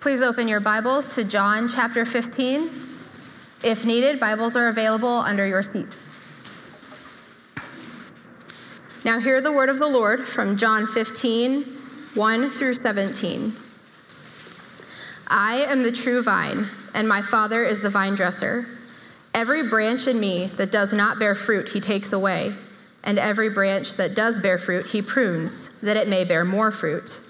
Please open your Bibles to John chapter 15. If needed, Bibles are available under your seat. Now, hear the word of the Lord from John 15, 1 through 17. I am the true vine, and my Father is the vine dresser. Every branch in me that does not bear fruit, he takes away, and every branch that does bear fruit, he prunes, that it may bear more fruit.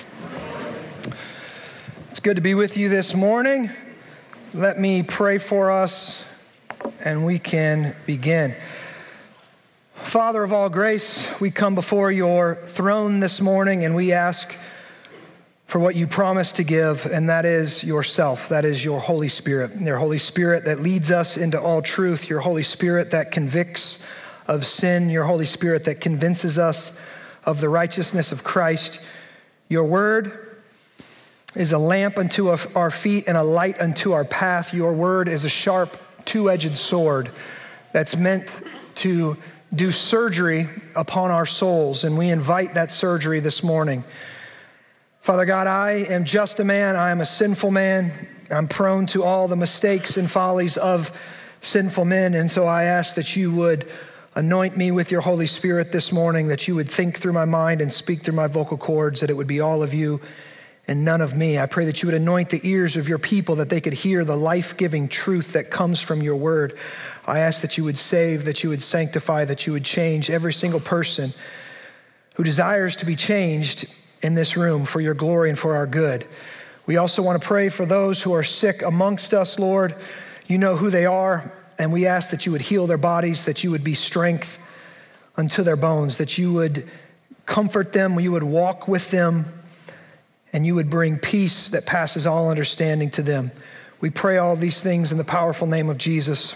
It's good to be with you this morning. Let me pray for us and we can begin. Father of all grace, we come before your throne this morning and we ask for what you promised to give, and that is yourself. That is your Holy Spirit. Your Holy Spirit that leads us into all truth, your Holy Spirit that convicts of sin, your Holy Spirit that convinces us of the righteousness of Christ. Your word is a lamp unto our feet and a light unto our path. Your word is a sharp, two edged sword that's meant to do surgery upon our souls, and we invite that surgery this morning. Father God, I am just a man, I am a sinful man. I'm prone to all the mistakes and follies of sinful men, and so I ask that you would anoint me with your Holy Spirit this morning, that you would think through my mind and speak through my vocal cords, that it would be all of you and none of me. I pray that you would anoint the ears of your people that they could hear the life giving truth that comes from your word. I ask that you would save, that you would sanctify, that you would change every single person who desires to be changed in this room for your glory and for our good. We also want to pray for those who are sick amongst us, Lord. You know who they are, and we ask that you would heal their bodies, that you would be strength unto their bones, that you would comfort them, you would walk with them and you would bring peace that passes all understanding to them. We pray all these things in the powerful name of Jesus.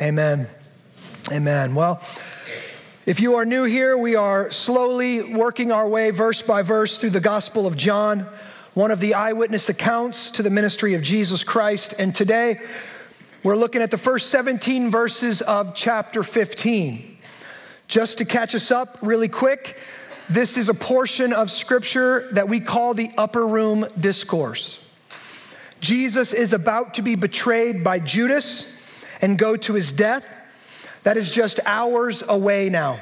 Amen. Amen. Well, if you are new here, we are slowly working our way verse by verse through the Gospel of John, one of the eyewitness accounts to the ministry of Jesus Christ. And today, we're looking at the first 17 verses of chapter 15. Just to catch us up really quick, this is a portion of scripture that we call the upper room discourse. Jesus is about to be betrayed by Judas and go to his death. That is just hours away now.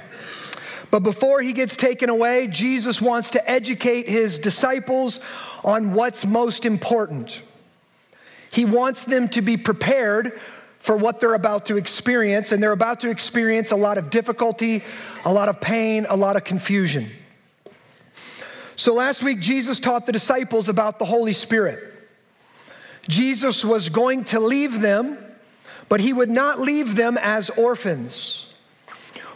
But before he gets taken away, Jesus wants to educate his disciples on what's most important. He wants them to be prepared for what they're about to experience, and they're about to experience a lot of difficulty, a lot of pain, a lot of confusion. So last week, Jesus taught the disciples about the Holy Spirit. Jesus was going to leave them, but he would not leave them as orphans.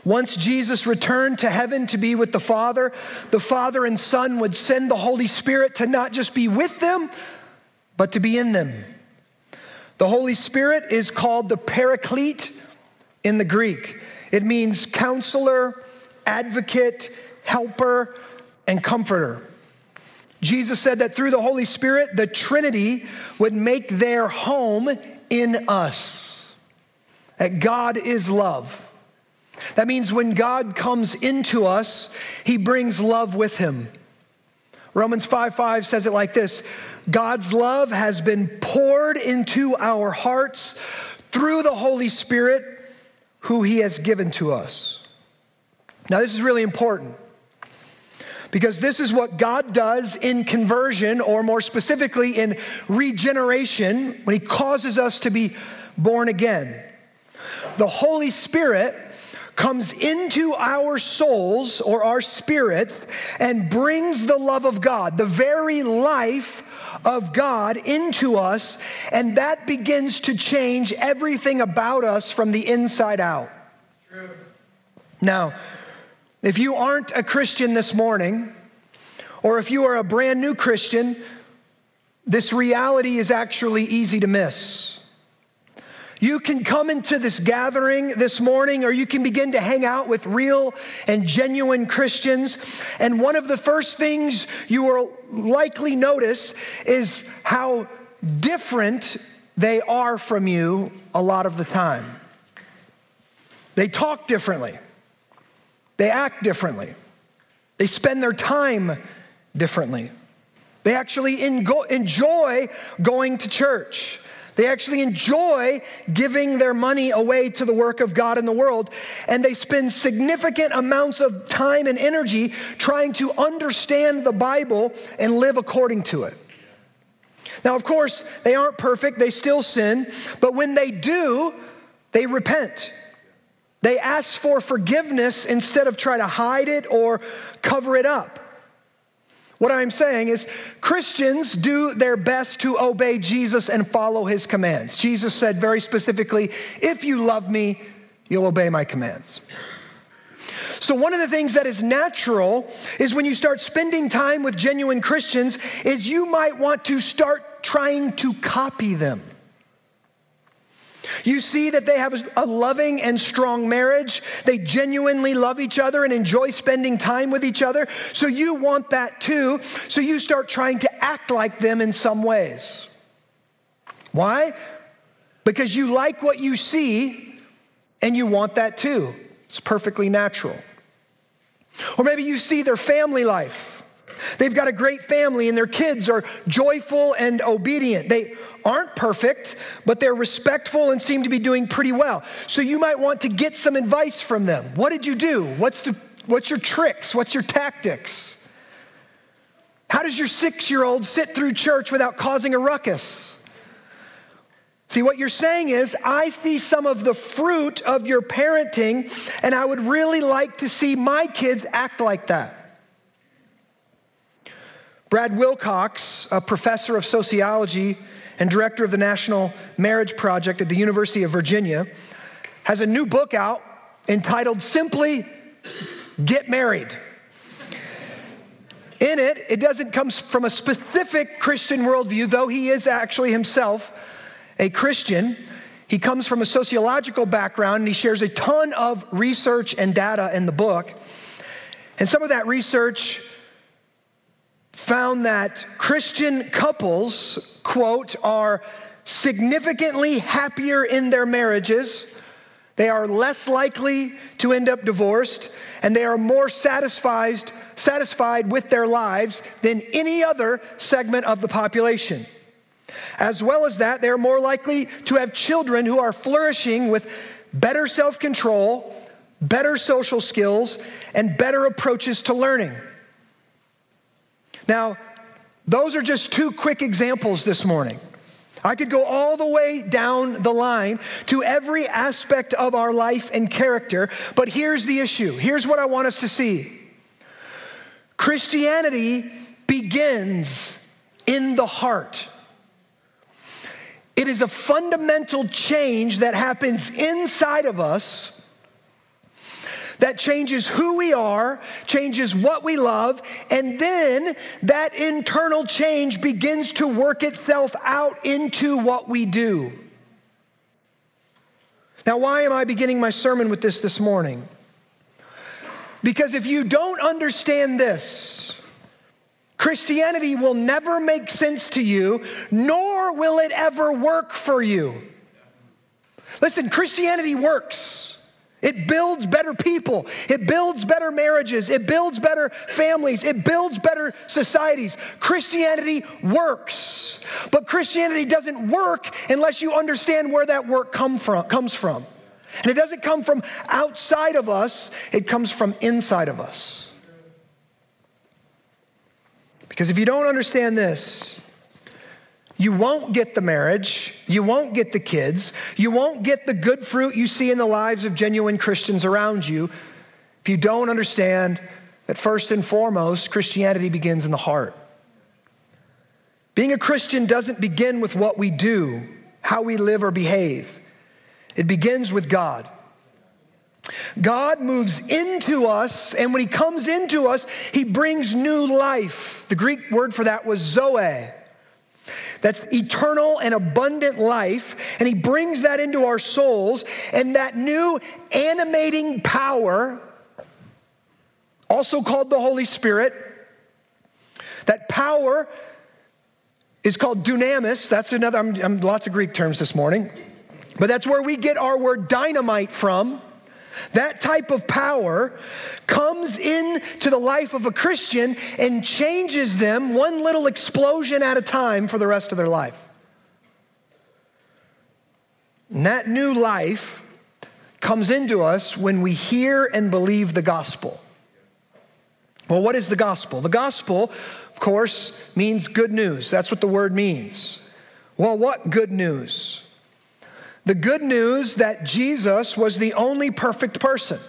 Once Jesus returned to heaven to be with the Father, the Father and Son would send the Holy Spirit to not just be with them, but to be in them. The Holy Spirit is called the Paraclete in the Greek. It means counselor, advocate, helper, and comforter. Jesus said that through the Holy Spirit, the Trinity would make their home in us. That God is love. That means when God comes into us, he brings love with him. Romans 5 5 says it like this God's love has been poured into our hearts through the Holy Spirit, who he has given to us. Now, this is really important because this is what God does in conversion, or more specifically, in regeneration, when He causes us to be born again. The Holy Spirit comes into our souls or our spirits and brings the love of God, the very life of God into us, and that begins to change everything about us from the inside out. True. Now, if you aren't a Christian this morning, or if you are a brand new Christian, this reality is actually easy to miss. You can come into this gathering this morning, or you can begin to hang out with real and genuine Christians. And one of the first things you will likely notice is how different they are from you a lot of the time. They talk differently, they act differently, they spend their time differently. They actually enjoy going to church. They actually enjoy giving their money away to the work of God in the world, and they spend significant amounts of time and energy trying to understand the Bible and live according to it. Now, of course, they aren't perfect, they still sin, but when they do, they repent. They ask for forgiveness instead of try to hide it or cover it up. What I'm saying is, Christians do their best to obey Jesus and follow his commands. Jesus said very specifically, If you love me, you'll obey my commands. So one of the things that is natural is when you start spending time with genuine Christians is you might want to start trying to copy them. You see that they have a loving and strong marriage. They genuinely love each other and enjoy spending time with each other. So you want that too. So you start trying to act like them in some ways. Why? Because you like what you see and you want that too. It's perfectly natural. Or maybe you see their family life They've got a great family and their kids are joyful and obedient. They aren't perfect, but they're respectful and seem to be doing pretty well. So you might want to get some advice from them. What did you do? What's, the, what's your tricks? What's your tactics? How does your six year old sit through church without causing a ruckus? See, what you're saying is, I see some of the fruit of your parenting, and I would really like to see my kids act like that. Brad Wilcox, a professor of sociology and director of the National Marriage Project at the University of Virginia, has a new book out entitled Simply Get Married. In it, it doesn't come from a specific Christian worldview, though he is actually himself a Christian. He comes from a sociological background and he shares a ton of research and data in the book. And some of that research found that Christian couples, quote, are significantly happier in their marriages. They are less likely to end up divorced, and they are more satisfied, satisfied with their lives than any other segment of the population. As well as that, they are more likely to have children who are flourishing with better self control, better social skills, and better approaches to learning. Now, those are just two quick examples this morning. I could go all the way down the line to every aspect of our life and character, but here's the issue. Here's what I want us to see Christianity begins in the heart. It is a fundamental change that happens inside of us that changes who we are, changes what we love, and then that internal change begins to work itself out into what we do. Now, why am I beginning my sermon with this this morning? Because if you don't understand this, Christianity will never make sense to you, nor will it ever work for you. Listen, Christianity works. It builds better people. It builds better marriages. It builds better families. It builds better societies. Christianity works. But Christianity doesn't work unless you understand where that work come from, comes from. And it doesn't come from outside of us, it comes from inside of us. Because if you don't understand this, you won't get the marriage. You won't get the kids. You won't get the good fruit you see in the lives of genuine Christians around you if you don't understand that first and foremost, Christianity begins in the heart. Being a Christian doesn't begin with what we do, how we live or behave, it begins with God. God moves into us, and when He comes into us, He brings new life. The Greek word for that was zoe. That's eternal and abundant life. And he brings that into our souls. And that new animating power, also called the Holy Spirit, that power is called dunamis. That's another, I'm, I'm, lots of Greek terms this morning. But that's where we get our word dynamite from. That type of power comes into the life of a Christian and changes them one little explosion at a time for the rest of their life. And that new life comes into us when we hear and believe the gospel. Well, what is the gospel? The gospel, of course, means good news. That's what the word means. Well, what good news? The good news that Jesus was the only perfect person.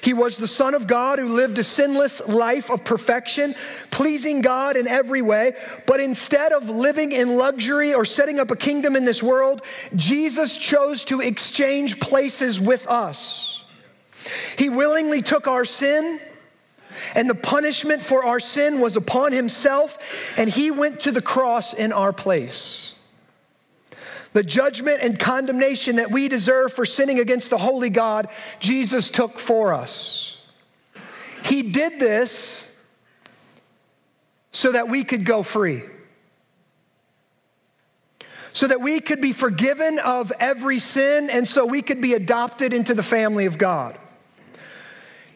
He was the Son of God who lived a sinless life of perfection, pleasing God in every way. But instead of living in luxury or setting up a kingdom in this world, Jesus chose to exchange places with us. He willingly took our sin, and the punishment for our sin was upon himself, and he went to the cross in our place. The judgment and condemnation that we deserve for sinning against the holy God, Jesus took for us. He did this so that we could go free, so that we could be forgiven of every sin, and so we could be adopted into the family of God.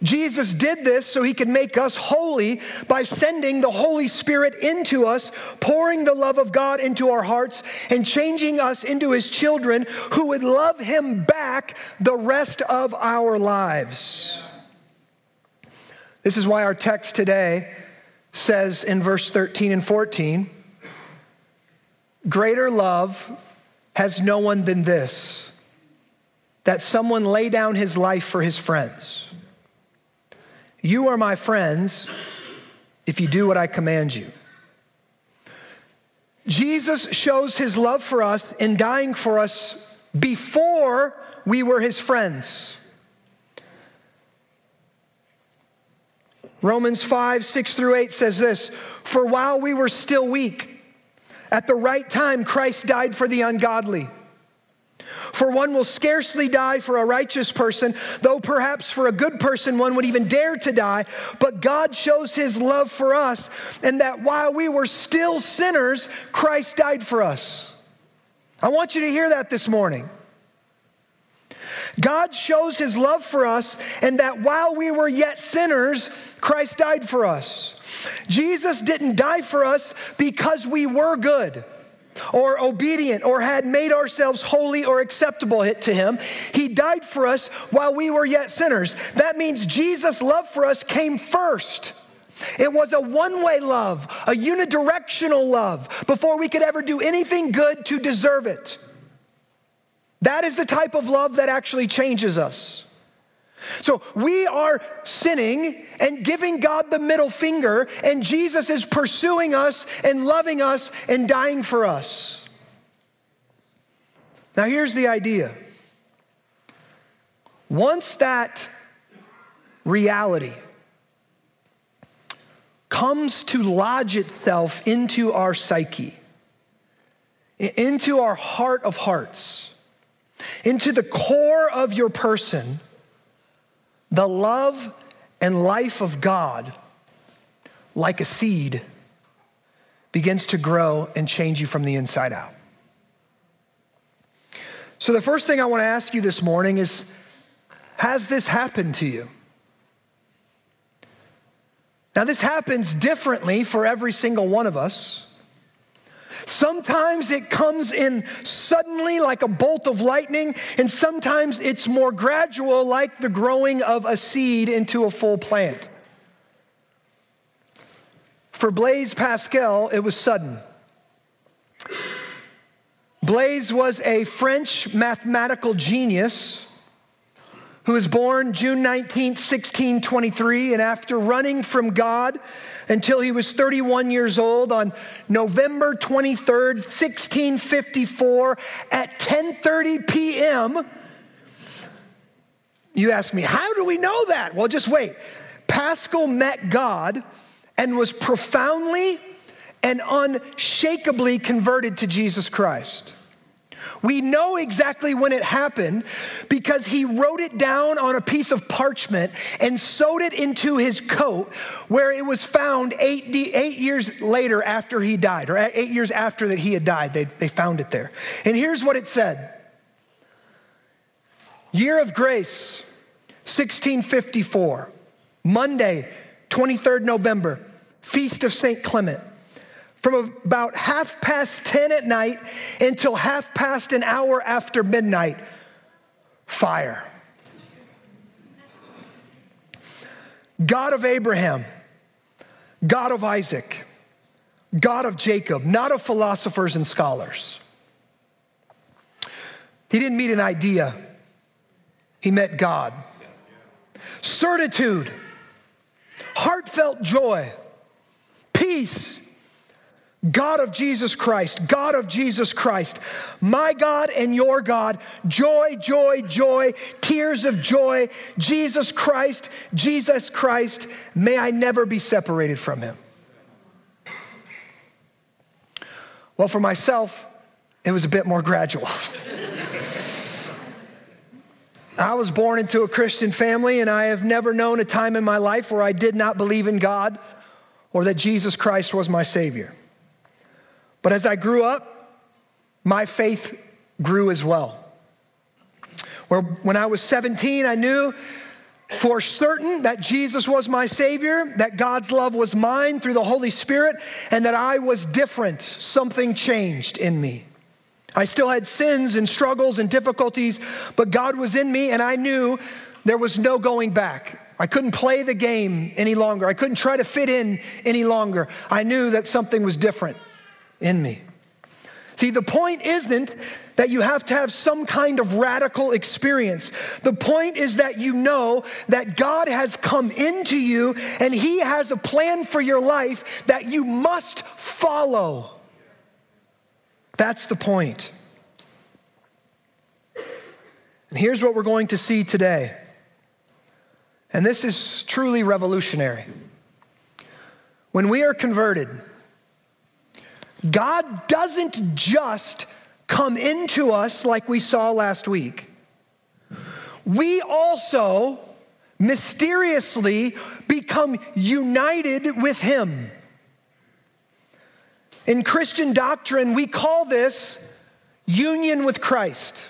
Jesus did this so he could make us holy by sending the Holy Spirit into us, pouring the love of God into our hearts, and changing us into his children who would love him back the rest of our lives. This is why our text today says in verse 13 and 14 Greater love has no one than this, that someone lay down his life for his friends. You are my friends if you do what I command you. Jesus shows his love for us in dying for us before we were his friends. Romans 5, 6 through 8 says this For while we were still weak, at the right time Christ died for the ungodly. For one will scarcely die for a righteous person, though perhaps for a good person one would even dare to die. But God shows his love for us, and that while we were still sinners, Christ died for us. I want you to hear that this morning. God shows his love for us, and that while we were yet sinners, Christ died for us. Jesus didn't die for us because we were good or obedient or had made ourselves holy or acceptable to Him. He died for us while we were yet sinners. That means Jesus' love for us came first. It was a one way love, a unidirectional love, before we could ever do anything good to deserve it. That is the type of love that actually changes us. So we are sinning and giving God the middle finger, and Jesus is pursuing us and loving us and dying for us. Now, here's the idea once that reality comes to lodge itself into our psyche, into our heart of hearts, into the core of your person, the love and life of God, like a seed, begins to grow and change you from the inside out. So, the first thing I want to ask you this morning is Has this happened to you? Now, this happens differently for every single one of us. Sometimes it comes in suddenly like a bolt of lightning, and sometimes it's more gradual, like the growing of a seed into a full plant. For Blaise Pascal, it was sudden. Blaise was a French mathematical genius who was born June 19, 1623, and after running from God until he was 31 years old on November 23rd, 1654 at 10:30 p.m. You ask me, how do we know that? Well, just wait. Pascal met God and was profoundly and unshakably converted to Jesus Christ. We know exactly when it happened because he wrote it down on a piece of parchment and sewed it into his coat, where it was found eight, eight years later after he died, or eight years after that he had died. They, they found it there. And here's what it said Year of Grace, 1654, Monday, 23rd November. Feast of St. Clement. From about half past 10 at night until half past an hour after midnight, fire. God of Abraham, God of Isaac, God of Jacob, not of philosophers and scholars. He didn't meet an idea, he met God. Certitude, heartfelt joy peace. God of Jesus Christ, God of Jesus Christ, my God and your God, joy, joy, joy, tears of joy, Jesus Christ, Jesus Christ, may I never be separated from him. Well, for myself, it was a bit more gradual. I was born into a Christian family, and I have never known a time in my life where I did not believe in God or that Jesus Christ was my Savior. But as I grew up, my faith grew as well. Where when I was 17, I knew for certain that Jesus was my Savior, that God's love was mine through the Holy Spirit, and that I was different. Something changed in me. I still had sins and struggles and difficulties, but God was in me, and I knew there was no going back. I couldn't play the game any longer. I couldn't try to fit in any longer. I knew that something was different in me. See, the point isn't that you have to have some kind of radical experience. The point is that you know that God has come into you and He has a plan for your life that you must follow. That's the point. And here's what we're going to see today and this is truly revolutionary. When we are converted, God doesn't just come into us like we saw last week. We also mysteriously become united with Him. In Christian doctrine, we call this union with Christ.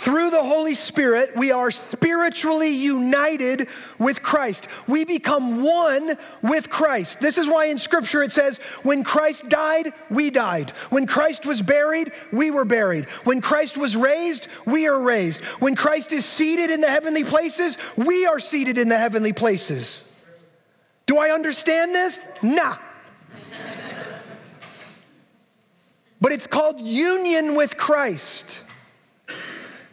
Through the Holy Spirit, we are spiritually united with Christ. We become one with Christ. This is why in Scripture it says, when Christ died, we died. When Christ was buried, we were buried. When Christ was raised, we are raised. When Christ is seated in the heavenly places, we are seated in the heavenly places. Do I understand this? Nah. but it's called union with Christ.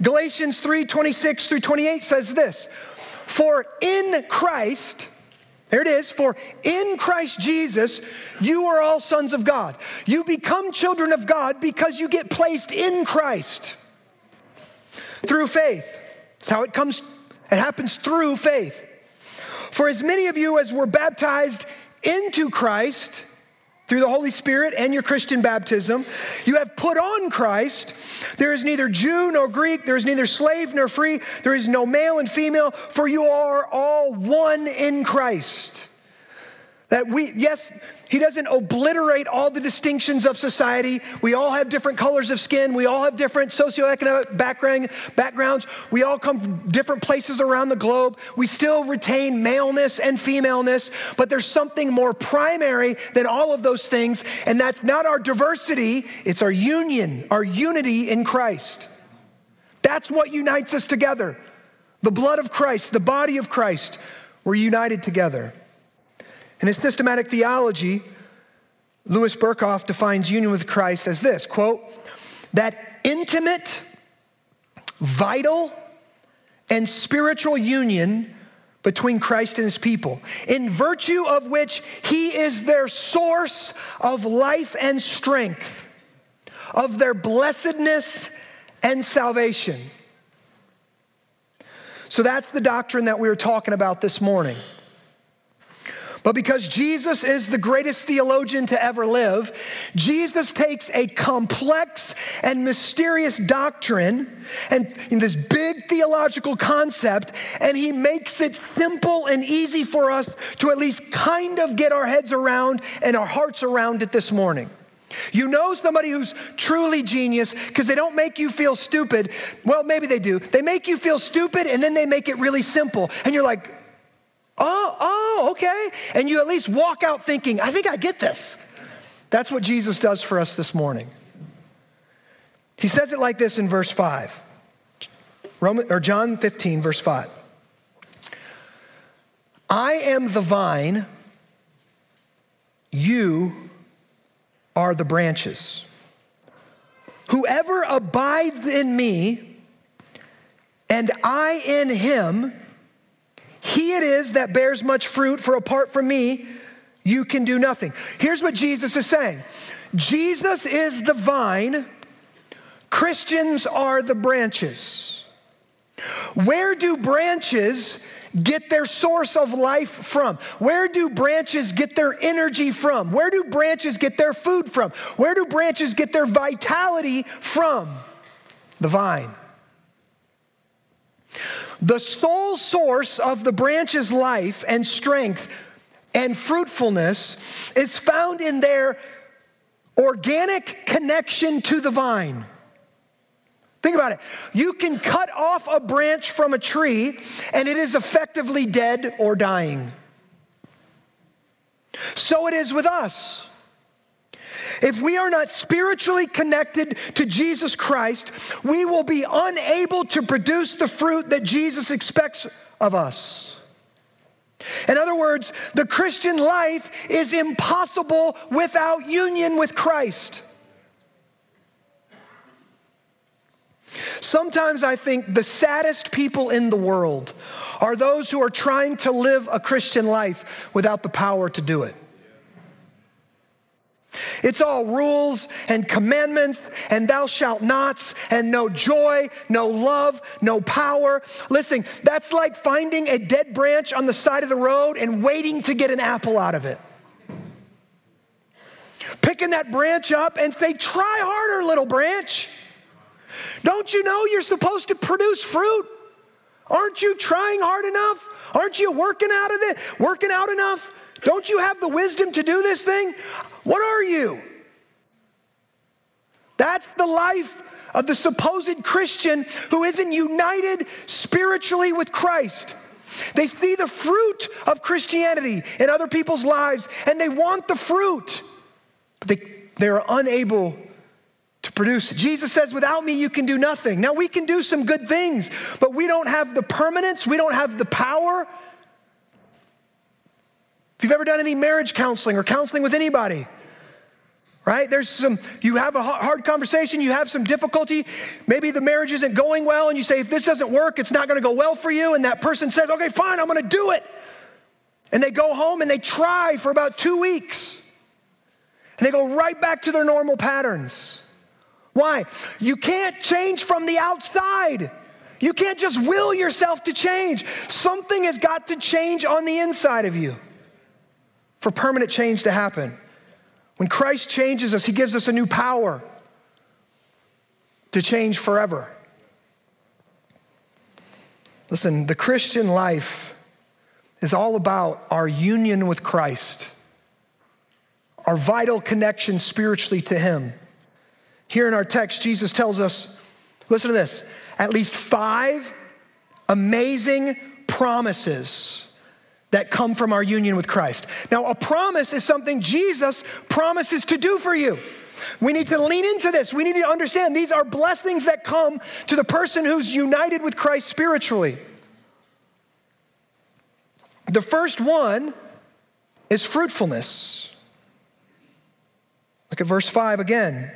Galatians 3 26 through 28 says this For in Christ, There it is. For in Christ Jesus, you are all sons of God. You become children of God because you get placed in Christ through faith. That's how it comes, it happens through faith. For as many of you as were baptized into Christ, through the Holy Spirit and your Christian baptism. You have put on Christ. There is neither Jew nor Greek, there is neither slave nor free, there is no male and female, for you are all one in Christ. That we, yes, he doesn't obliterate all the distinctions of society. We all have different colors of skin. We all have different socioeconomic background, backgrounds. We all come from different places around the globe. We still retain maleness and femaleness, but there's something more primary than all of those things, and that's not our diversity, it's our union, our unity in Christ. That's what unites us together. The blood of Christ, the body of Christ, we're united together. In his systematic theology, Louis Berkhof defines union with Christ as this quote, that intimate, vital, and spiritual union between Christ and his people, in virtue of which he is their source of life and strength, of their blessedness and salvation. So that's the doctrine that we were talking about this morning. But because Jesus is the greatest theologian to ever live, Jesus takes a complex and mysterious doctrine and this big theological concept, and he makes it simple and easy for us to at least kind of get our heads around and our hearts around it this morning. You know somebody who's truly genius because they don't make you feel stupid. Well, maybe they do. They make you feel stupid and then they make it really simple. And you're like, Oh, oh, okay. And you at least walk out thinking, I think I get this. That's what Jesus does for us this morning. He says it like this in verse 5. Roman, or John 15, verse 5. I am the vine, you are the branches. Whoever abides in me and I in him, he it is that bears much fruit, for apart from me, you can do nothing. Here's what Jesus is saying Jesus is the vine, Christians are the branches. Where do branches get their source of life from? Where do branches get their energy from? Where do branches get their food from? Where do branches get their vitality from? The vine. The sole source of the branch's life and strength and fruitfulness is found in their organic connection to the vine. Think about it. You can cut off a branch from a tree and it is effectively dead or dying. So it is with us. If we are not spiritually connected to Jesus Christ, we will be unable to produce the fruit that Jesus expects of us. In other words, the Christian life is impossible without union with Christ. Sometimes I think the saddest people in the world are those who are trying to live a Christian life without the power to do it. It's all rules and commandments and thou shalt nots and no joy, no love, no power. Listen, that's like finding a dead branch on the side of the road and waiting to get an apple out of it. Picking that branch up and say, try harder, little branch. Don't you know you're supposed to produce fruit? Aren't you trying hard enough? Aren't you working out of it, working out enough? Don't you have the wisdom to do this thing? What are you? That's the life of the supposed Christian who isn't united spiritually with Christ. They see the fruit of Christianity in other people's lives and they want the fruit, but they, they're unable to produce it. Jesus says, Without me, you can do nothing. Now, we can do some good things, but we don't have the permanence, we don't have the power if you've ever done any marriage counseling or counseling with anybody, right? There's some, you have a hard conversation, you have some difficulty. Maybe the marriage isn't going well, and you say, if this doesn't work, it's not gonna go well for you. And that person says, okay, fine, I'm gonna do it. And they go home and they try for about two weeks. And they go right back to their normal patterns. Why? You can't change from the outside. You can't just will yourself to change. Something has got to change on the inside of you for permanent change to happen. When Christ changes us, he gives us a new power to change forever. Listen, the Christian life is all about our union with Christ, our vital connection spiritually to Him. Here in our text, Jesus tells us listen to this at least five amazing promises that come from our union with Christ. Now, a promise is something Jesus promises to do for you. We need to lean into this. We need to understand these are blessings that come to the person who's united with Christ spiritually. The first one is fruitfulness. Look at verse 5 again.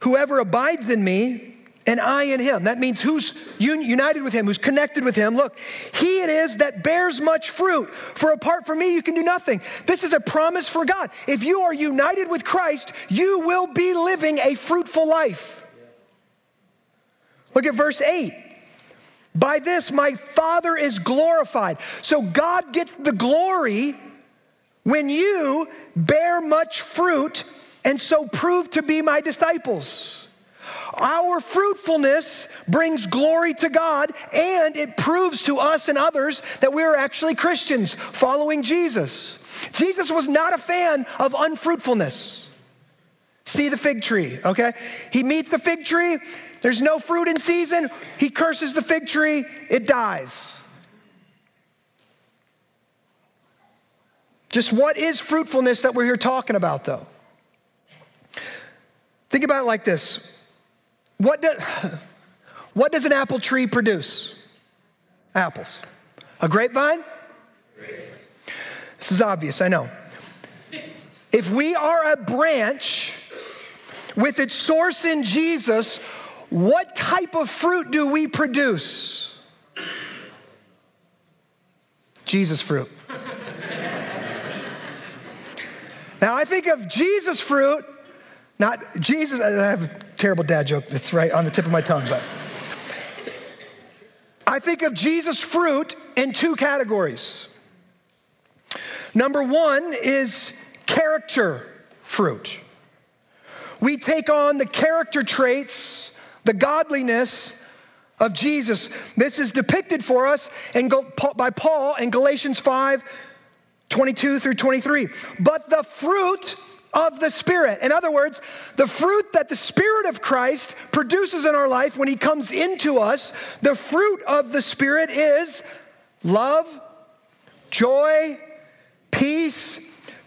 Whoever abides in me and I in him. That means who's united with him, who's connected with him. Look, he it is that bears much fruit. For apart from me, you can do nothing. This is a promise for God. If you are united with Christ, you will be living a fruitful life. Look at verse 8. By this, my Father is glorified. So God gets the glory when you bear much fruit and so prove to be my disciples. Our fruitfulness brings glory to God and it proves to us and others that we are actually Christians following Jesus. Jesus was not a fan of unfruitfulness. See the fig tree, okay? He meets the fig tree, there's no fruit in season, he curses the fig tree, it dies. Just what is fruitfulness that we're here talking about, though? Think about it like this what, do, what does an apple tree produce? Apples. A grapevine? This is obvious, I know. If we are a branch with its source in Jesus, what type of fruit do we produce? Jesus fruit. now I think of Jesus fruit, not Jesus, I have terrible dad joke that's right on the tip of my tongue, but I think of Jesus' fruit in two categories. Number one is character fruit. We take on the character traits, the godliness of Jesus. This is depicted for us in, by Paul in Galatians 5 22 through 23. But the fruit of the Spirit. In other words, the fruit that the Spirit of Christ produces in our life when He comes into us, the fruit of the Spirit is love, joy, peace,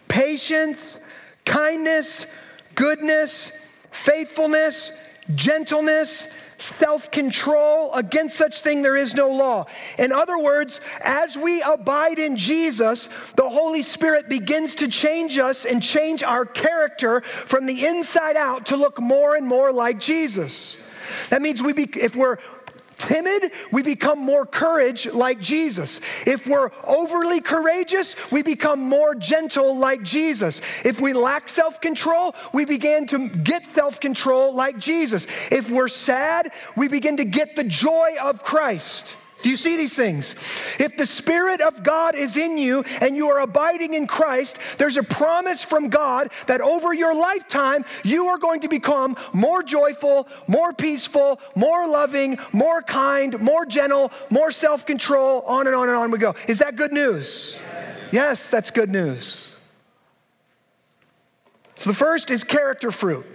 patience, kindness, goodness, faithfulness, gentleness self control. Against such thing there is no law. In other words, as we abide in Jesus, the Holy Spirit begins to change us and change our character from the inside out to look more and more like Jesus. That means we be, if we're timid, we become more courage like Jesus. If we're overly courageous, we become more gentle like Jesus. If we lack self control, we begin to get self control like Jesus. If we're sad, we begin to get the joy of Christ. Do you see these things? If the Spirit of God is in you and you are abiding in Christ, there's a promise from God that over your lifetime, you are going to become more joyful, more peaceful, more loving, more kind, more gentle, more self control, on and on and on we go. Is that good news? Yes. yes, that's good news. So the first is character fruit,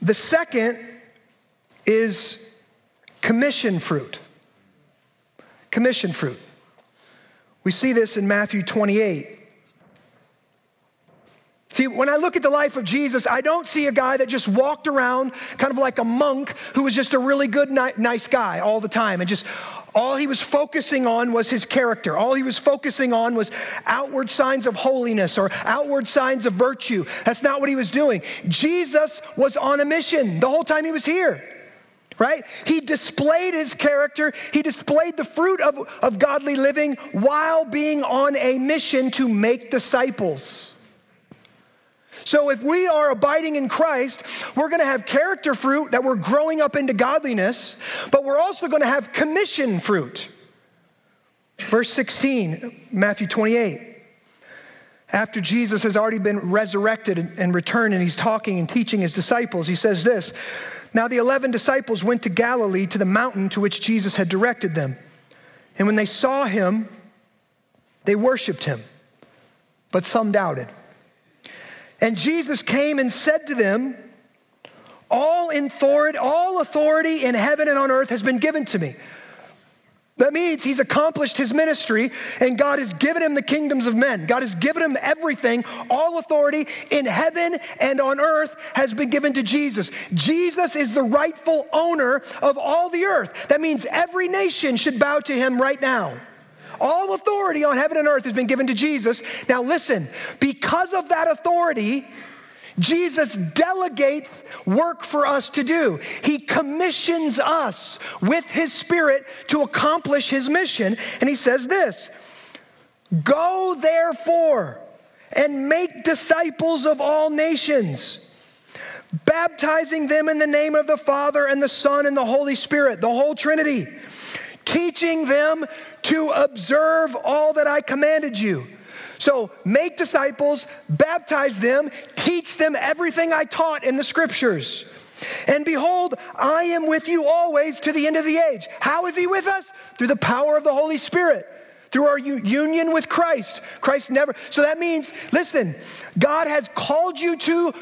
the second is commission fruit. Commission fruit. We see this in Matthew 28. See, when I look at the life of Jesus, I don't see a guy that just walked around kind of like a monk who was just a really good, nice guy all the time and just all he was focusing on was his character. All he was focusing on was outward signs of holiness or outward signs of virtue. That's not what he was doing. Jesus was on a mission the whole time he was here. Right? He displayed his character, he displayed the fruit of, of godly living while being on a mission to make disciples. So, if we are abiding in Christ, we're going to have character fruit that we're growing up into godliness, but we're also going to have commission fruit. Verse 16, Matthew 28. After Jesus has already been resurrected and returned, and he's talking and teaching his disciples, he says this Now the 11 disciples went to Galilee to the mountain to which Jesus had directed them. And when they saw him, they worshiped him, but some doubted. And Jesus came and said to them, All authority, all authority in heaven and on earth has been given to me. That means he's accomplished his ministry and God has given him the kingdoms of men. God has given him everything. All authority in heaven and on earth has been given to Jesus. Jesus is the rightful owner of all the earth. That means every nation should bow to him right now. All authority on heaven and earth has been given to Jesus. Now, listen, because of that authority, Jesus delegates work for us to do. He commissions us with His Spirit to accomplish His mission. And He says this Go therefore and make disciples of all nations baptizing them in the name of the Father and the Son and the Holy Spirit, the whole Trinity, teaching them to observe all that I commanded you. So make disciples, baptize them, teach them everything I taught in the scriptures. And behold, I am with you always to the end of the age. How is he with us? Through the power of the Holy Spirit. Through our union with Christ. Christ never. So that means, listen, God has called you to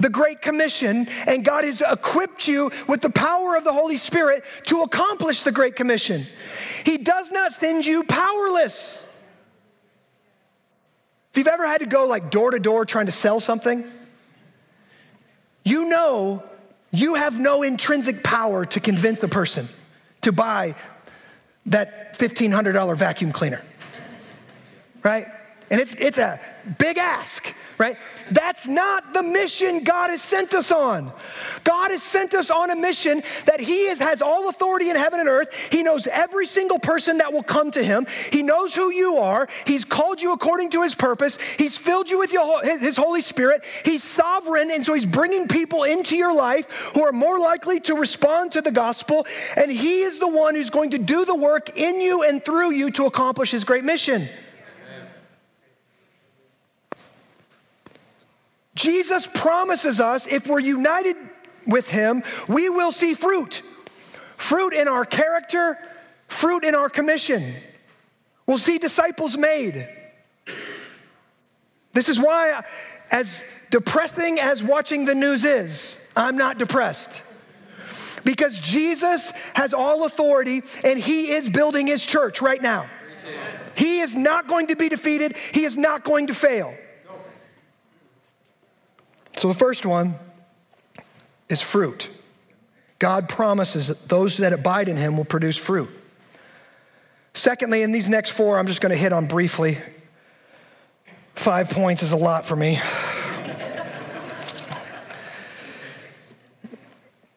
the Great Commission, and God has equipped you with the power of the Holy Spirit to accomplish the Great Commission. He does not send you powerless. If you've ever had to go like door to door trying to sell something, you know you have no intrinsic power to convince a person to buy that $1,500 vacuum cleaner, right? And it's, it's a big ask, right? That's not the mission God has sent us on. God has sent us on a mission that He is, has all authority in heaven and earth. He knows every single person that will come to Him. He knows who you are. He's called you according to His purpose. He's filled you with your, His Holy Spirit. He's sovereign, and so He's bringing people into your life who are more likely to respond to the gospel. And He is the one who's going to do the work in you and through you to accomplish His great mission. Jesus promises us if we're united with Him, we will see fruit. Fruit in our character, fruit in our commission. We'll see disciples made. This is why, as depressing as watching the news is, I'm not depressed. Because Jesus has all authority and He is building His church right now. He is not going to be defeated, He is not going to fail. So the first one is fruit. God promises that those that abide in him will produce fruit. Secondly, in these next four, I'm just going to hit on briefly. Five points is a lot for me.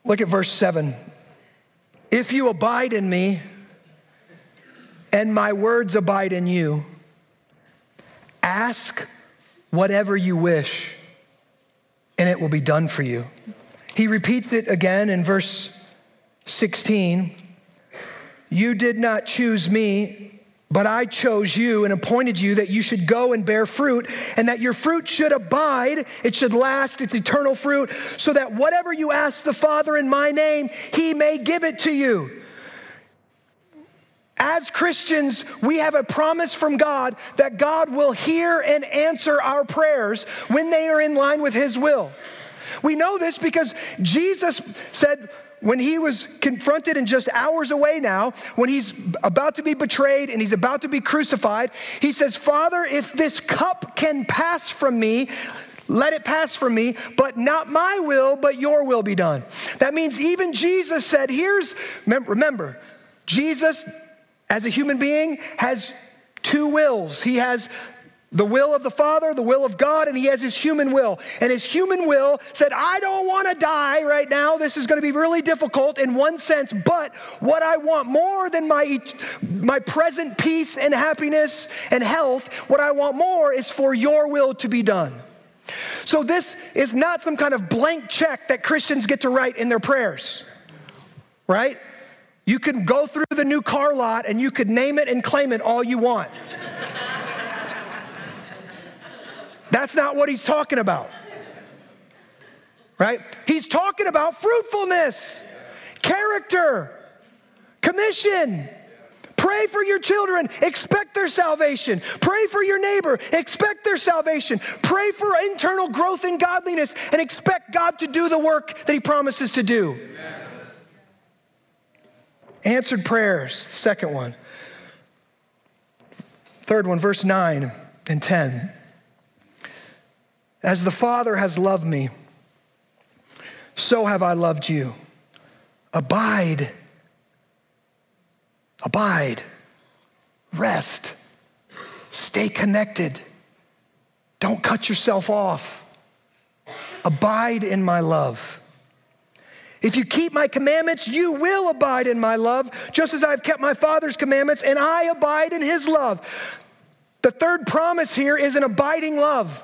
Look at verse 7. If you abide in me and my words abide in you, ask whatever you wish and it will be done for you. He repeats it again in verse 16. You did not choose me, but I chose you and appointed you that you should go and bear fruit, and that your fruit should abide, it should last, it's eternal fruit, so that whatever you ask the Father in my name, he may give it to you. As Christians, we have a promise from God that God will hear and answer our prayers when they are in line with His will. We know this because Jesus said, when he was confronted and just hours away now, when he's about to be betrayed and he's about to be crucified, he says, Father, if this cup can pass from me, let it pass from me, but not my will, but your will be done. That means even Jesus said, Here's, remember, Jesus as a human being has two wills. He has the will of the Father, the will of God, and he has his human will. And his human will said, I don't want to die right now. This is going to be really difficult in one sense, but what I want more than my, my present peace and happiness and health, what I want more is for your will to be done. So this is not some kind of blank check that Christians get to write in their prayers, right? You can go through the new car lot and you could name it and claim it all you want. That's not what he's talking about. Right? He's talking about fruitfulness, character, commission. Pray for your children, expect their salvation. Pray for your neighbor, expect their salvation. Pray for internal growth in godliness and expect God to do the work that He promises to do. Amen. Answered prayers, the second one. Third one, verse 9 and 10. As the Father has loved me, so have I loved you. Abide. Abide. Rest. Stay connected. Don't cut yourself off. Abide in my love. If you keep my commandments, you will abide in my love, just as I've kept my Father's commandments, and I abide in his love. The third promise here is an abiding love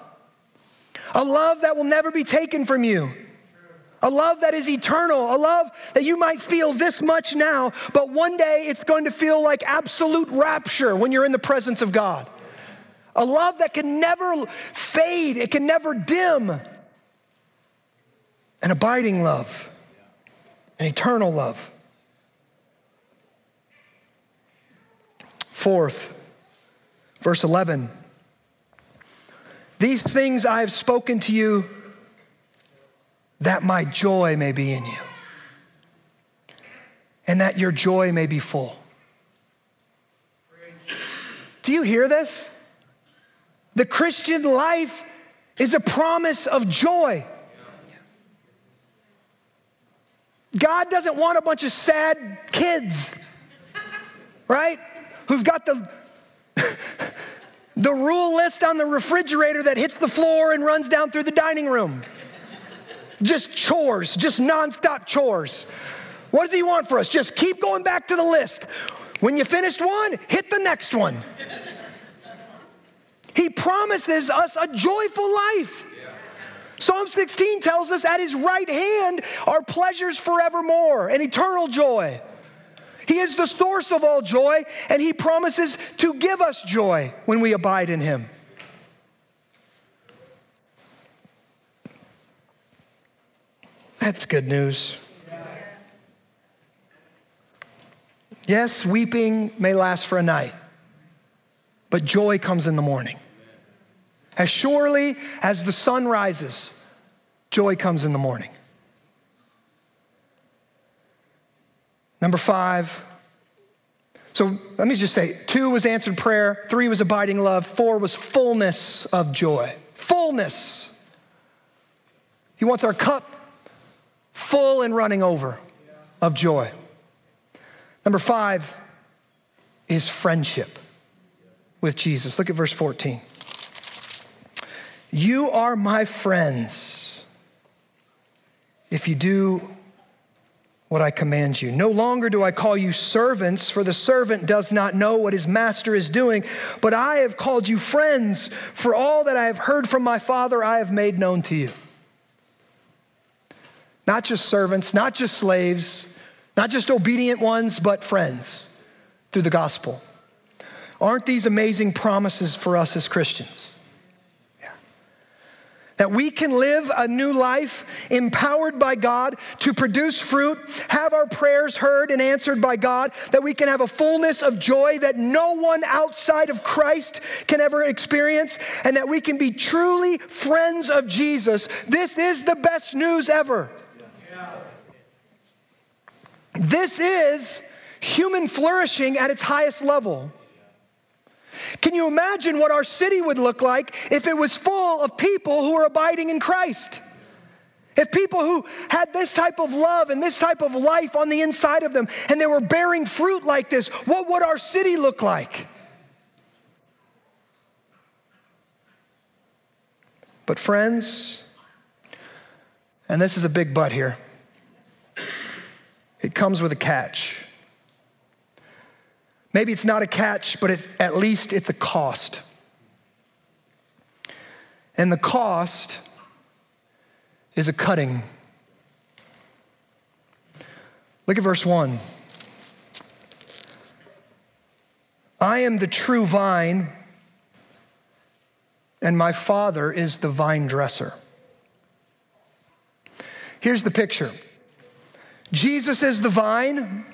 a love that will never be taken from you. A love that is eternal, a love that you might feel this much now, but one day it's going to feel like absolute rapture when you're in the presence of God. A love that can never fade, it can never dim. An abiding love, an eternal love. Fourth, verse 11 these things I have spoken to you that my joy may be in you and that your joy may be full. Do you hear this? The Christian life is a promise of joy. God doesn't want a bunch of sad kids, right? Who've got the the rule list on the refrigerator that hits the floor and runs down through the dining room. Just chores, just nonstop chores. What does he want for us? Just keep going back to the list. When you finished one, hit the next one. He promises us a joyful life. Psalm 16 tells us at his right hand are pleasures forevermore and eternal joy. He is the source of all joy, and He promises to give us joy when we abide in Him. That's good news. Yes, weeping may last for a night, but joy comes in the morning. As surely as the sun rises, joy comes in the morning. Number five, so let me just say two was answered prayer, three was abiding love, four was fullness of joy. Fullness. He wants our cup full and running over of joy. Number five is friendship with Jesus. Look at verse 14. You are my friends if you do what I command you. No longer do I call you servants, for the servant does not know what his master is doing, but I have called you friends, for all that I have heard from my Father I have made known to you. Not just servants, not just slaves, not just obedient ones, but friends through the gospel. Aren't these amazing promises for us as Christians? That we can live a new life empowered by God to produce fruit, have our prayers heard and answered by God, that we can have a fullness of joy that no one outside of Christ can ever experience, and that we can be truly friends of Jesus. This is the best news ever. This is human flourishing at its highest level. Can you imagine what our city would look like if it was full of people who are abiding in Christ? If people who had this type of love and this type of life on the inside of them and they were bearing fruit like this, what would our city look like? But, friends, and this is a big but here, it comes with a catch. Maybe it's not a catch, but at least it's a cost. And the cost is a cutting. Look at verse 1. I am the true vine, and my Father is the vine dresser. Here's the picture Jesus is the vine,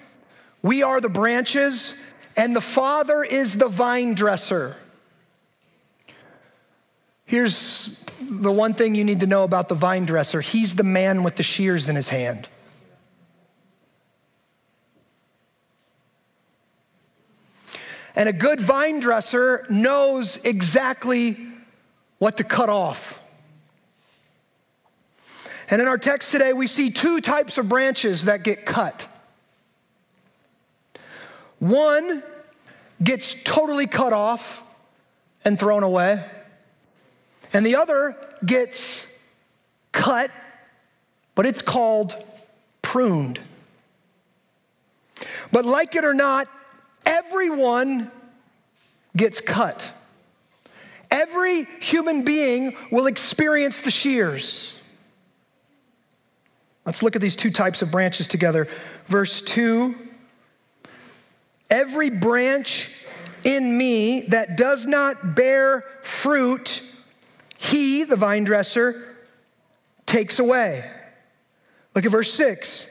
we are the branches, and the Father is the vine dresser. Here's the one thing you need to know about the vine dresser he's the man with the shears in his hand. And a good vine dresser knows exactly what to cut off. And in our text today, we see two types of branches that get cut. One gets totally cut off and thrown away, and the other gets cut, but it's called pruned. But like it or not, everyone gets cut. Every human being will experience the shears. Let's look at these two types of branches together. Verse 2 Every branch in me that does not bear fruit, he, the vine dresser, takes away. Look at verse 6.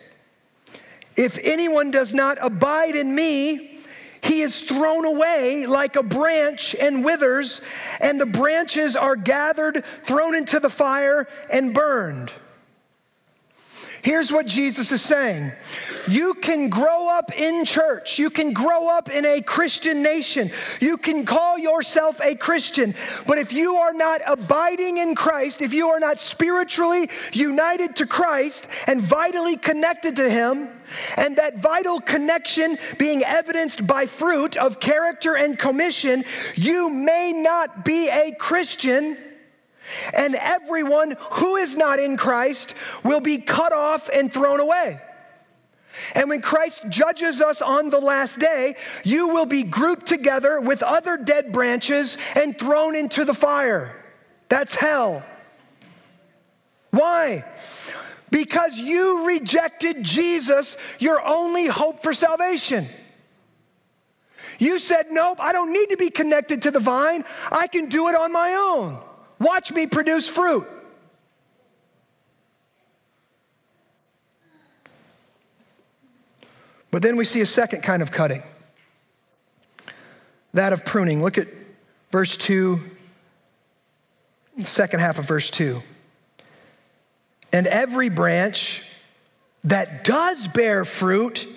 If anyone does not abide in me, he is thrown away like a branch and withers, and the branches are gathered, thrown into the fire, and burned. Here's what Jesus is saying You can grow up in church, you can grow up in a Christian nation, you can call yourself a Christian, but if you are not abiding in Christ, if you are not spiritually united to Christ and vitally connected to Him, and that vital connection being evidenced by fruit of character and commission, you may not be a Christian. And everyone who is not in Christ will be cut off and thrown away. And when Christ judges us on the last day, you will be grouped together with other dead branches and thrown into the fire. That's hell. Why? Because you rejected Jesus, your only hope for salvation. You said, Nope, I don't need to be connected to the vine. I can do it on my own. Watch me produce fruit. But then we see a second kind of cutting that of pruning. Look at verse 2, second half of verse 2. And every branch that does bear fruit,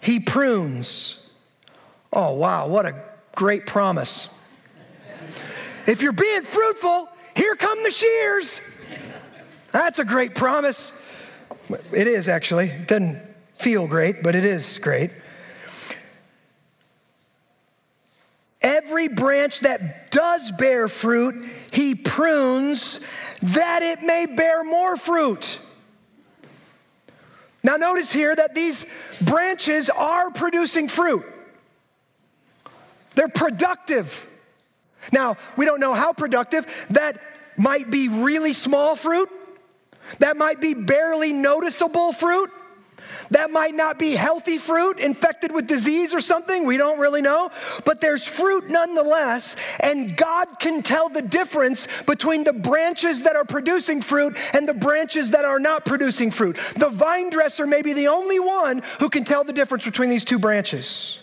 he prunes. Oh, wow, what a great promise. If you're being fruitful, here come the shears. That's a great promise. It is actually. It doesn't feel great, but it is great. Every branch that does bear fruit, he prunes that it may bear more fruit. Now, notice here that these branches are producing fruit, they're productive. Now, we don't know how productive. That might be really small fruit. That might be barely noticeable fruit. That might not be healthy fruit, infected with disease or something. We don't really know. But there's fruit nonetheless. And God can tell the difference between the branches that are producing fruit and the branches that are not producing fruit. The vine dresser may be the only one who can tell the difference between these two branches.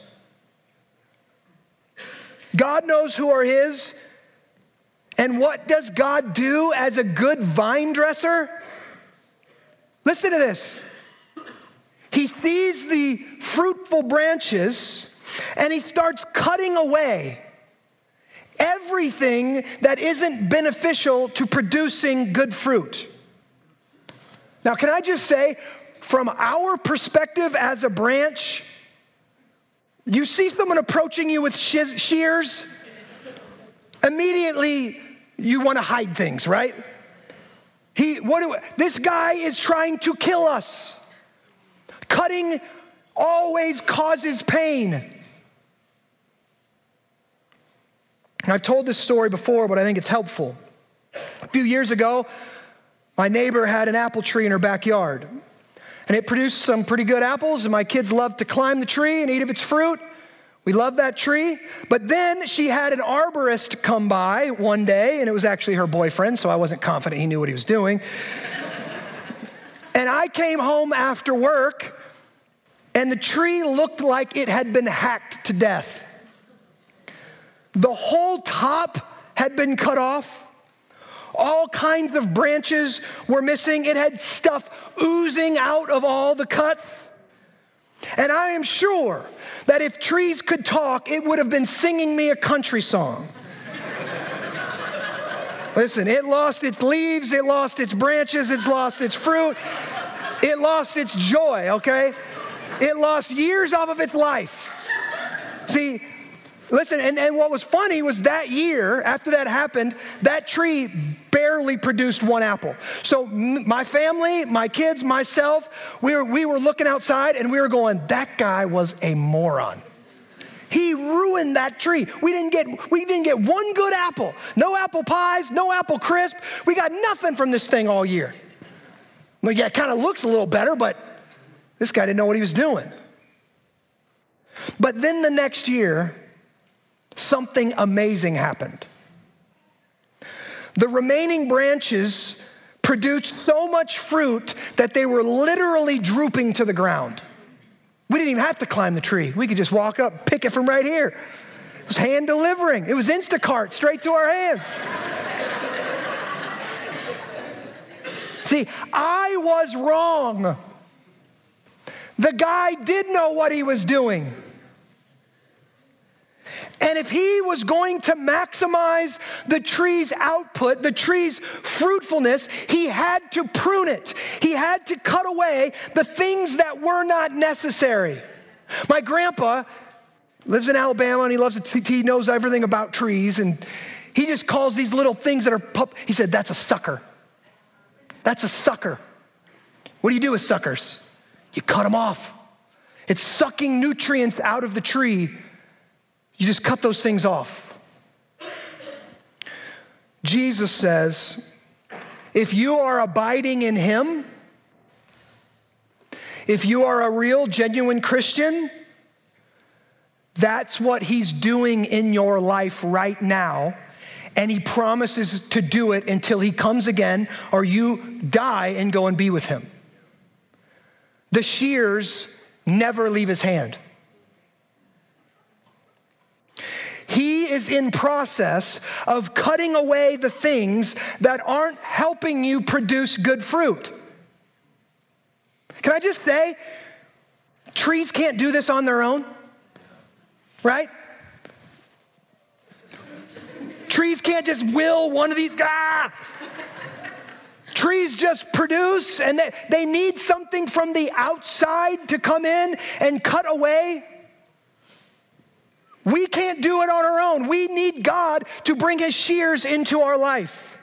God knows who are His. And what does God do as a good vine dresser? Listen to this. He sees the fruitful branches and he starts cutting away everything that isn't beneficial to producing good fruit. Now, can I just say, from our perspective as a branch, you see someone approaching you with shears, immediately you want to hide things, right? He, what do, this guy is trying to kill us. Cutting always causes pain. And I've told this story before, but I think it's helpful. A few years ago, my neighbor had an apple tree in her backyard, and it produced some pretty good apples, and my kids loved to climb the tree and eat of its fruit. We loved that tree. But then she had an arborist come by one day, and it was actually her boyfriend, so I wasn't confident he knew what he was doing. and I came home after work, and the tree looked like it had been hacked to death. The whole top had been cut off. All kinds of branches were missing. It had stuff oozing out of all the cuts. And I am sure that if trees could talk, it would have been singing me a country song. Listen, it lost its leaves, it lost its branches, it's lost its fruit, it lost its joy, okay? It lost years off of its life. See, Listen, and, and what was funny was that year, after that happened, that tree barely produced one apple. So my family, my kids, myself, we were, we were looking outside and we were going, that guy was a moron. He ruined that tree. We didn't get we didn't get one good apple. No apple pies, no apple crisp. We got nothing from this thing all year. Well, yeah, it kind of looks a little better, but this guy didn't know what he was doing. But then the next year, something amazing happened. The remaining branches produced so much fruit that they were literally drooping to the ground. We didn't even have to climb the tree. We could just walk up, pick it from right here. It was hand delivering. It was Instacart straight to our hands. See, I was wrong. The guy did know what he was doing. And if he was going to maximize the tree's output, the tree's fruitfulness, he had to prune it. He had to cut away the things that were not necessary. My grandpa lives in Alabama and he loves it. He knows everything about trees and he just calls these little things that are pup. He said, That's a sucker. That's a sucker. What do you do with suckers? You cut them off. It's sucking nutrients out of the tree you just cut those things off. Jesus says, if you are abiding in Him, if you are a real, genuine Christian, that's what He's doing in your life right now. And He promises to do it until He comes again or you die and go and be with Him. The shears never leave His hand. He is in process of cutting away the things that aren't helping you produce good fruit. Can I just say, trees can't do this on their own, right? Trees can't just will one of these, ah! Trees just produce and they, they need something from the outside to come in and cut away we can't do it on our own. We need God to bring his shears into our life.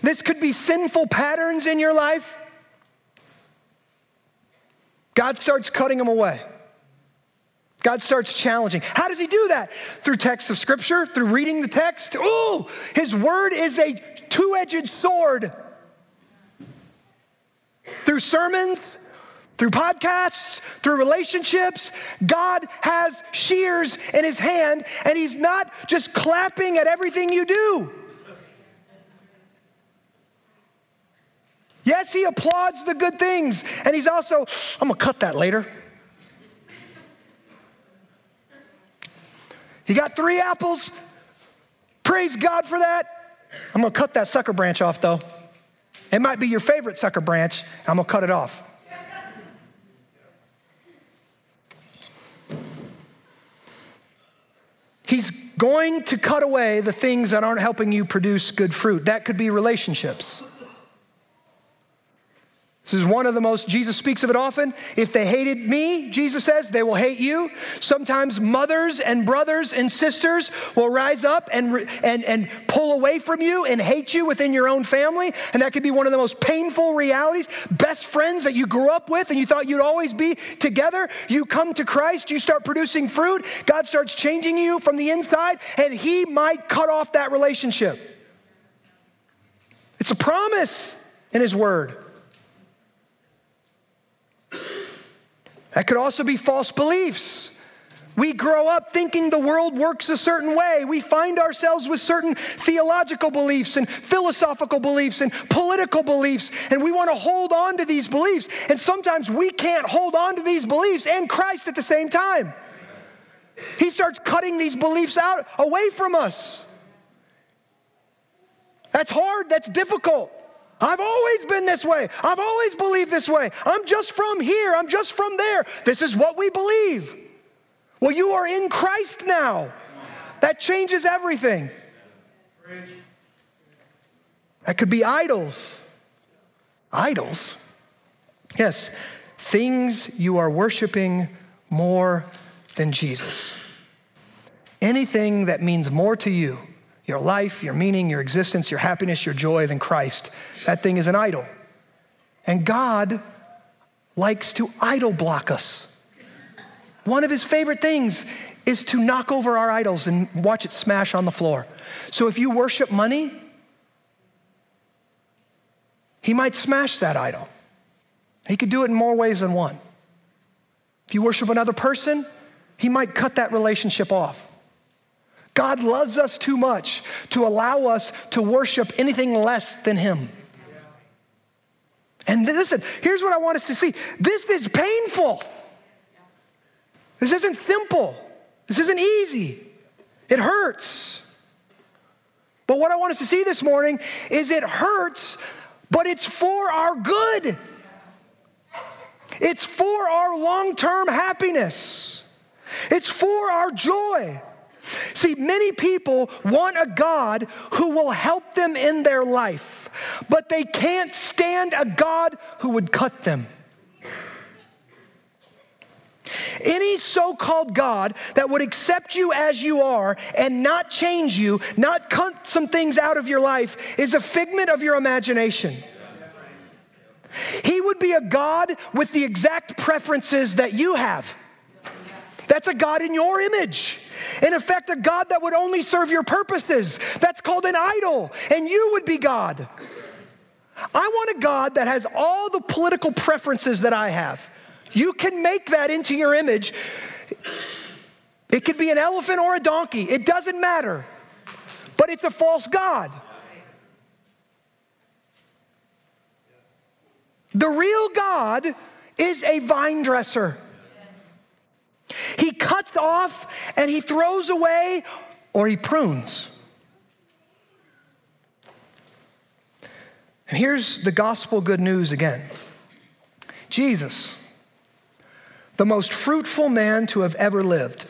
This could be sinful patterns in your life. God starts cutting them away. God starts challenging. How does he do that? Through texts of scripture, through reading the text. Oh, his word is a two edged sword. Through sermons, through podcasts, through relationships. God has shears in his hand, and he's not just clapping at everything you do. Yes, he applauds the good things, and he's also, I'm gonna cut that later. You got three apples? Praise God for that. I'm gonna cut that sucker branch off though. It might be your favorite sucker branch. I'm gonna cut it off. He's going to cut away the things that aren't helping you produce good fruit. That could be relationships. This is one of the most, Jesus speaks of it often. If they hated me, Jesus says, they will hate you. Sometimes mothers and brothers and sisters will rise up and, and, and pull away from you and hate you within your own family. And that could be one of the most painful realities. Best friends that you grew up with and you thought you'd always be together. You come to Christ, you start producing fruit. God starts changing you from the inside, and He might cut off that relationship. It's a promise in His Word. That could also be false beliefs. We grow up thinking the world works a certain way. We find ourselves with certain theological beliefs and philosophical beliefs and political beliefs, and we want to hold on to these beliefs. And sometimes we can't hold on to these beliefs and Christ at the same time. He starts cutting these beliefs out away from us. That's hard, that's difficult. I've always been this way. I've always believed this way. I'm just from here. I'm just from there. This is what we believe. Well, you are in Christ now. That changes everything. That could be idols. Idols? Yes, things you are worshiping more than Jesus. Anything that means more to you your life, your meaning, your existence, your happiness, your joy than Christ. That thing is an idol. And God likes to idol block us. One of his favorite things is to knock over our idols and watch it smash on the floor. So if you worship money, he might smash that idol. He could do it in more ways than one. If you worship another person, he might cut that relationship off. God loves us too much to allow us to worship anything less than Him. And listen, here's what I want us to see this is painful. This isn't simple. This isn't easy. It hurts. But what I want us to see this morning is it hurts, but it's for our good. It's for our long term happiness. It's for our joy. See, many people want a God who will help them in their life, but they can't stand a God who would cut them. Any so called God that would accept you as you are and not change you, not cut some things out of your life, is a figment of your imagination. He would be a God with the exact preferences that you have. That's a God in your image. In effect, a God that would only serve your purposes. That's called an idol, and you would be God. I want a God that has all the political preferences that I have. You can make that into your image. It could be an elephant or a donkey, it doesn't matter. But it's a false God. The real God is a vine dresser. He cuts off and he throws away or he prunes. And here's the gospel good news again Jesus, the most fruitful man to have ever lived,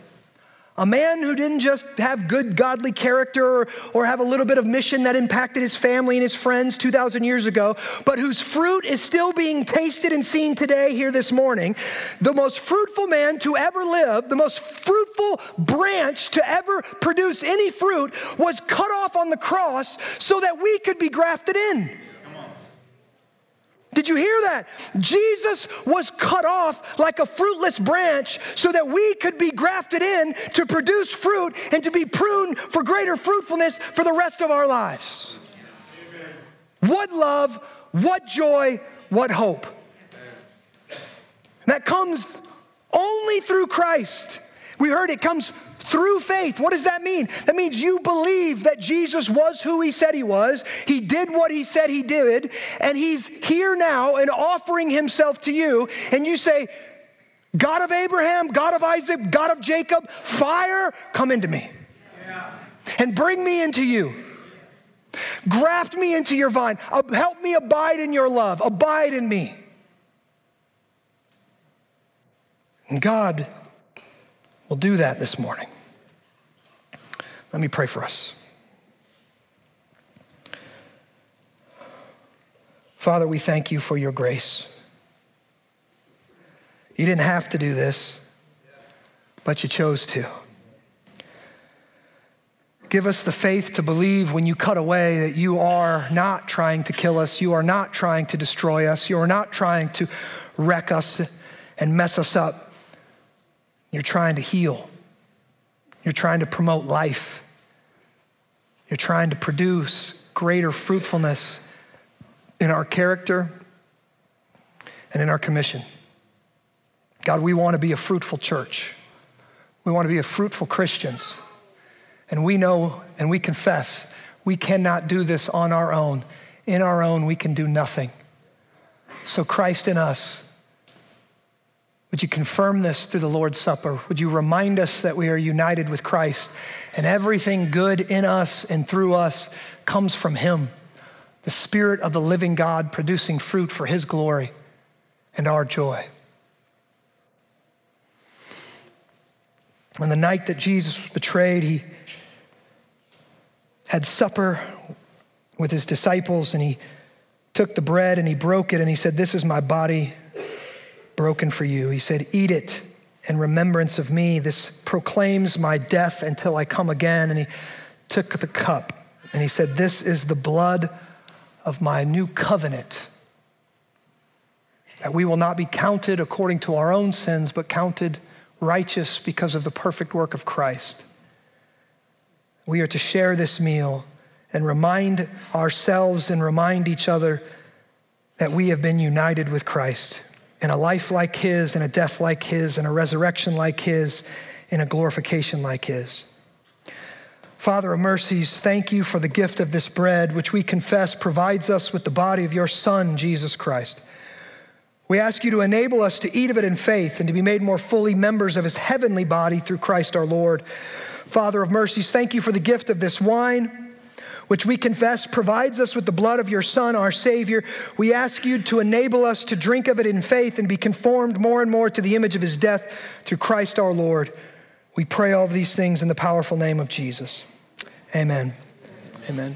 a man who didn't just have good godly character or, or, have a little bit of mission that impacted his family and his friends 2,000 years ago, but whose fruit is still being tasted and seen today here this morning. The most fruitful man to ever live, the most fruitful branch to ever produce any fruit, was cut off on the cross so that we could be grafted in. Did you hear that? Jesus was cut off like a fruitless branch so that we could be grafted in to produce fruit and to be pruned for greater fruitfulness for the rest of our lives. What love, what joy, what hope. That comes only through Christ. We heard it comes through faith. What does that mean? That means you believe that Jesus was who he said he was, he did what he said he did, and he's here now and offering himself to you. And you say, God of Abraham, God of Isaac, God of Jacob, fire, come into me and bring me into you. Graft me into your vine. Help me abide in your love. Abide in me. And God will do that this morning. Let me pray for us. Father, we thank you for your grace. You didn't have to do this, but you chose to. Give us the faith to believe when you cut away that you are not trying to kill us, you are not trying to destroy us, you are not trying to wreck us and mess us up. You're trying to heal, you're trying to promote life, you're trying to produce greater fruitfulness in our character and in our commission. God, we want to be a fruitful church. We want to be a fruitful Christians. And we know and we confess we cannot do this on our own. In our own, we can do nothing. So, Christ in us, would you confirm this through the Lord's Supper? Would you remind us that we are united with Christ and everything good in us and through us comes from Him, the Spirit of the living God producing fruit for His glory and our joy? On the night that Jesus was betrayed, He had supper with his disciples and he took the bread and he broke it and he said, This is my body broken for you. He said, Eat it in remembrance of me. This proclaims my death until I come again. And he took the cup and he said, This is the blood of my new covenant. That we will not be counted according to our own sins, but counted righteous because of the perfect work of Christ. We are to share this meal and remind ourselves and remind each other that we have been united with Christ in a life like His, in a death like His, in a resurrection like His, in a glorification like His. Father of mercies, thank you for the gift of this bread, which we confess provides us with the body of your Son, Jesus Christ. We ask you to enable us to eat of it in faith and to be made more fully members of his heavenly body through Christ our Lord. Father of mercies, thank you for the gift of this wine, which we confess provides us with the blood of your Son, our Savior. We ask you to enable us to drink of it in faith and be conformed more and more to the image of his death through Christ our Lord. We pray all of these things in the powerful name of Jesus. Amen. Amen.